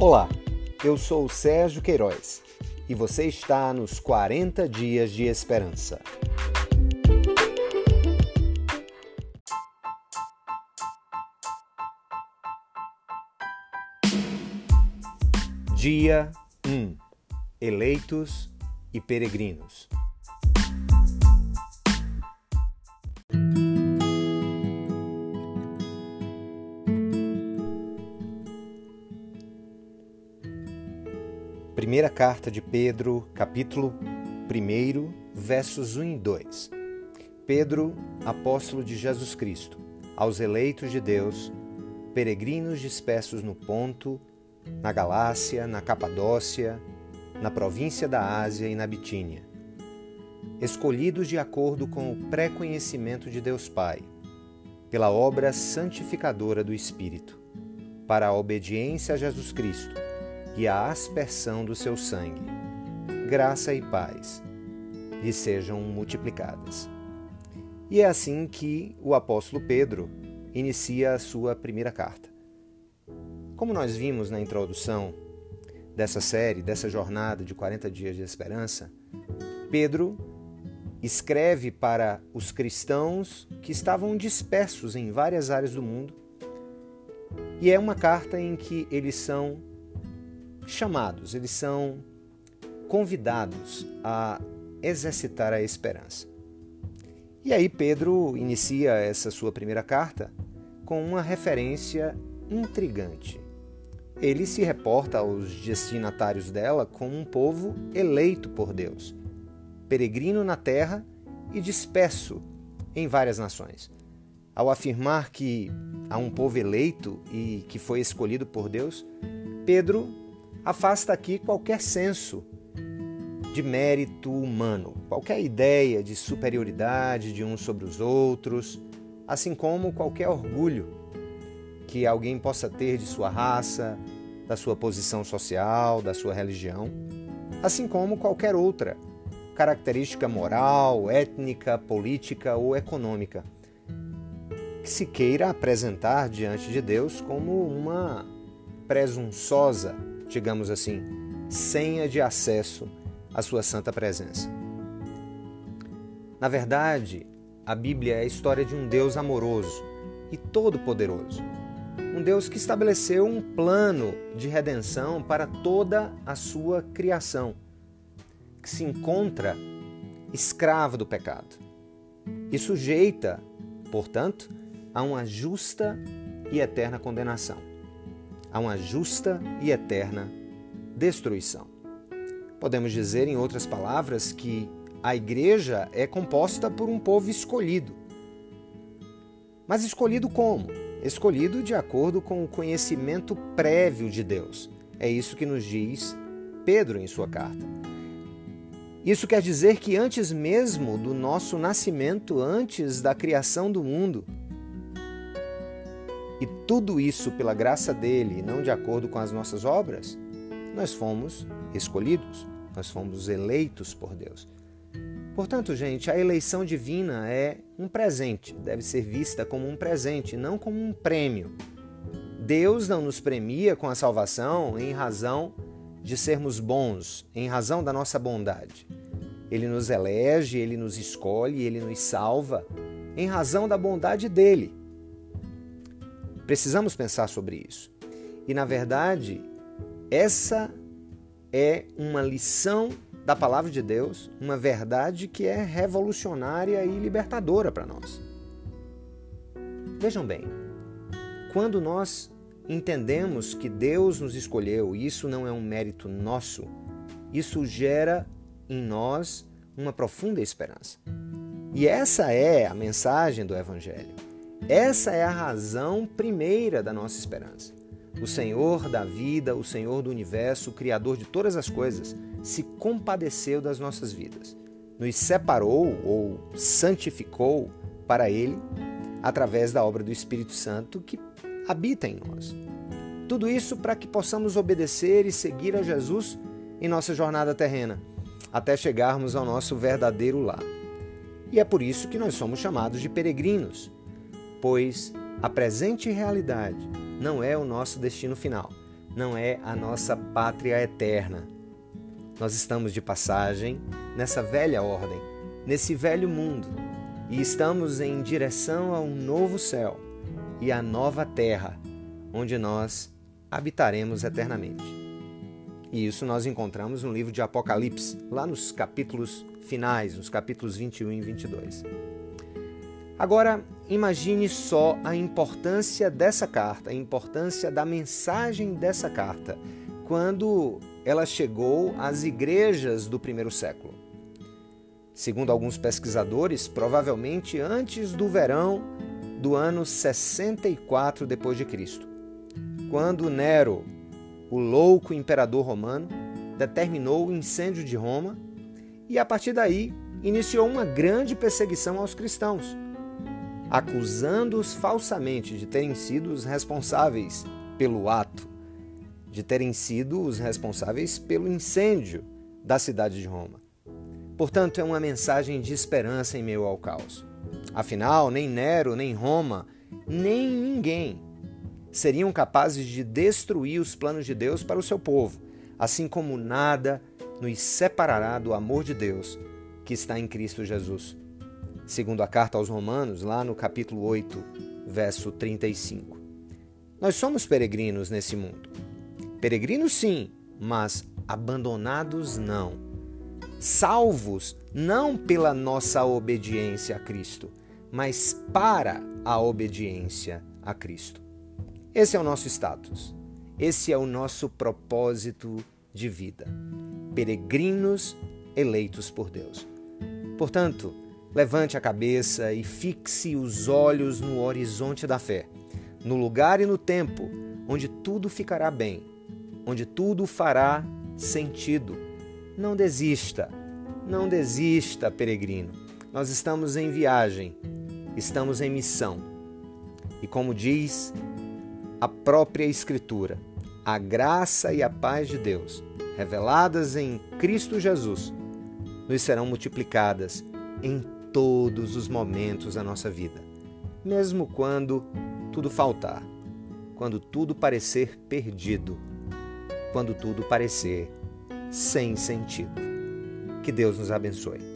Olá, eu sou o Sérgio Queiroz e você está nos 40 Dias de Esperança. Dia 1 Eleitos e Peregrinos. Primeira carta de Pedro, capítulo 1, versos 1 e 2. Pedro, apóstolo de Jesus Cristo, aos eleitos de Deus, peregrinos dispersos no Ponto, na Galácia, na Capadócia, na província da Ásia e na Bitínia, escolhidos de acordo com o pré-conhecimento de Deus Pai, pela obra santificadora do Espírito, para a obediência a Jesus Cristo e a aspersão do seu sangue. Graça e paz lhe sejam multiplicadas. E é assim que o apóstolo Pedro inicia a sua primeira carta. Como nós vimos na introdução dessa série, dessa jornada de 40 dias de esperança, Pedro escreve para os cristãos que estavam dispersos em várias áreas do mundo. E é uma carta em que eles são chamados, eles são convidados a exercitar a esperança. E aí Pedro inicia essa sua primeira carta com uma referência intrigante. Ele se reporta aos destinatários dela como um povo eleito por Deus, peregrino na terra e disperso em várias nações. Ao afirmar que há um povo eleito e que foi escolhido por Deus, Pedro afasta aqui qualquer senso de mérito humano, qualquer ideia de superioridade de uns sobre os outros, assim como qualquer orgulho que alguém possa ter de sua raça, da sua posição social, da sua religião, assim como qualquer outra característica moral, étnica, política ou econômica que se queira apresentar diante de Deus como uma presunçosa digamos assim, senha de acesso à sua santa presença. Na verdade, a Bíblia é a história de um Deus amoroso e todo-poderoso. Um Deus que estabeleceu um plano de redenção para toda a sua criação, que se encontra escrava do pecado e sujeita, portanto, a uma justa e eterna condenação a uma justa e eterna destruição. Podemos dizer, em outras palavras, que a igreja é composta por um povo escolhido. Mas escolhido como? Escolhido de acordo com o conhecimento prévio de Deus. É isso que nos diz Pedro em sua carta. Isso quer dizer que antes mesmo do nosso nascimento, antes da criação do mundo, e tudo isso pela graça dele, e não de acordo com as nossas obras, nós fomos escolhidos, nós fomos eleitos por Deus. Portanto, gente, a eleição divina é um presente, deve ser vista como um presente, não como um prêmio. Deus não nos premia com a salvação em razão de sermos bons, em razão da nossa bondade. Ele nos elege, ele nos escolhe, ele nos salva em razão da bondade dele. Precisamos pensar sobre isso. E na verdade, essa é uma lição da palavra de Deus, uma verdade que é revolucionária e libertadora para nós. Vejam bem, quando nós entendemos que Deus nos escolheu e isso não é um mérito nosso, isso gera em nós uma profunda esperança. E essa é a mensagem do Evangelho. Essa é a razão primeira da nossa esperança. O Senhor da vida, o Senhor do universo, o Criador de todas as coisas, se compadeceu das nossas vidas, nos separou ou santificou para Ele através da obra do Espírito Santo que habita em nós. Tudo isso para que possamos obedecer e seguir a Jesus em nossa jornada terrena, até chegarmos ao nosso verdadeiro lar. E é por isso que nós somos chamados de peregrinos pois a presente realidade não é o nosso destino final, não é a nossa pátria eterna. Nós estamos de passagem nessa velha ordem, nesse velho mundo, e estamos em direção a um novo céu e a nova terra, onde nós habitaremos eternamente. E isso nós encontramos no livro de Apocalipse, lá nos capítulos finais, nos capítulos 21 e 22. Agora, imagine só a importância dessa carta, a importância da mensagem dessa carta, quando ela chegou às igrejas do primeiro século. Segundo alguns pesquisadores, provavelmente antes do verão do ano 64 depois de Cristo, quando Nero, o louco imperador romano, determinou o incêndio de Roma e a partir daí iniciou uma grande perseguição aos cristãos acusando-os falsamente de terem sido os responsáveis pelo ato, de terem sido os responsáveis pelo incêndio da cidade de Roma. Portanto, é uma mensagem de esperança em meio ao caos. Afinal, nem Nero, nem Roma, nem ninguém seriam capazes de destruir os planos de Deus para o seu povo, assim como nada nos separará do amor de Deus que está em Cristo Jesus segundo a carta aos Romanos, lá no capítulo 8, verso 35. Nós somos peregrinos nesse mundo. Peregrinos sim, mas abandonados não. Salvos não pela nossa obediência a Cristo, mas para a obediência a Cristo. Esse é o nosso status. Esse é o nosso propósito de vida. Peregrinos eleitos por Deus. Portanto, Levante a cabeça e fixe os olhos no horizonte da fé, no lugar e no tempo onde tudo ficará bem, onde tudo fará sentido. Não desista, não desista, peregrino. Nós estamos em viagem, estamos em missão. E como diz a própria Escritura, a graça e a paz de Deus, reveladas em Cristo Jesus, nos serão multiplicadas em todos os momentos da nossa vida, mesmo quando tudo faltar, quando tudo parecer perdido, quando tudo parecer sem sentido. Que Deus nos abençoe.